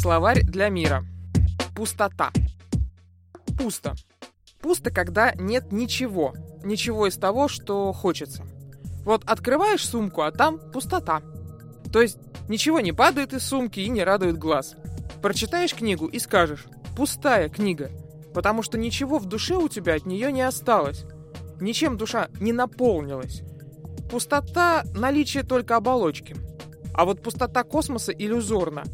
Словарь для мира. Пустота. Пусто. Пусто, когда нет ничего. Ничего из того, что хочется. Вот открываешь сумку, а там пустота. То есть ничего не падает из сумки и не радует глаз. Прочитаешь книгу и скажешь «пустая книга», потому что ничего в душе у тебя от нее не осталось. Ничем душа не наполнилась. Пустота – наличие только оболочки. А вот пустота космоса иллюзорна.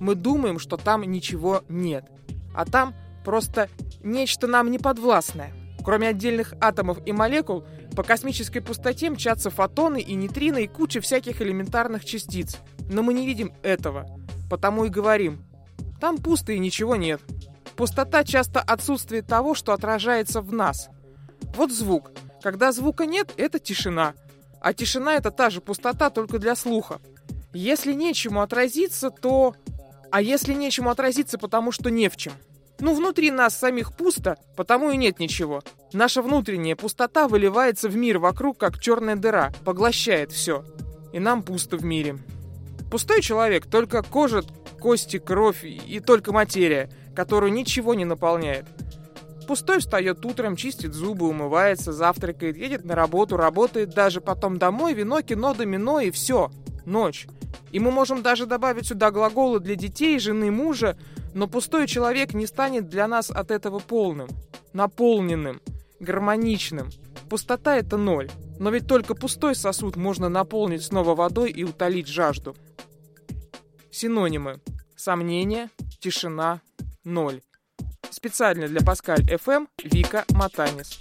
Мы думаем, что там ничего нет. А там просто нечто нам неподвластное. Кроме отдельных атомов и молекул, по космической пустоте мчатся фотоны и нейтрино и куча всяких элементарных частиц. Но мы не видим этого. Потому и говорим. Там пусто и ничего нет. Пустота часто отсутствие того, что отражается в нас. Вот звук. Когда звука нет, это тишина. А тишина это та же пустота, только для слуха. Если нечему отразиться, то... А если нечему отразиться, потому что не в чем? Ну, внутри нас самих пусто, потому и нет ничего. Наша внутренняя пустота выливается в мир вокруг, как черная дыра, поглощает все. И нам пусто в мире. Пустой человек, только кожа, кости, кровь и только материя, которую ничего не наполняет. Пустой встает утром, чистит зубы, умывается, завтракает, едет на работу, работает даже, потом домой, вино, кино, домино и все. Ночь. И мы можем даже добавить сюда глаголы для детей, жены, мужа, но пустой человек не станет для нас от этого полным, наполненным, гармоничным. Пустота — это ноль. Но ведь только пустой сосуд можно наполнить снова водой и утолить жажду. Синонимы. Сомнение, тишина, ноль. Специально для Паскаль FM Вика Матанис.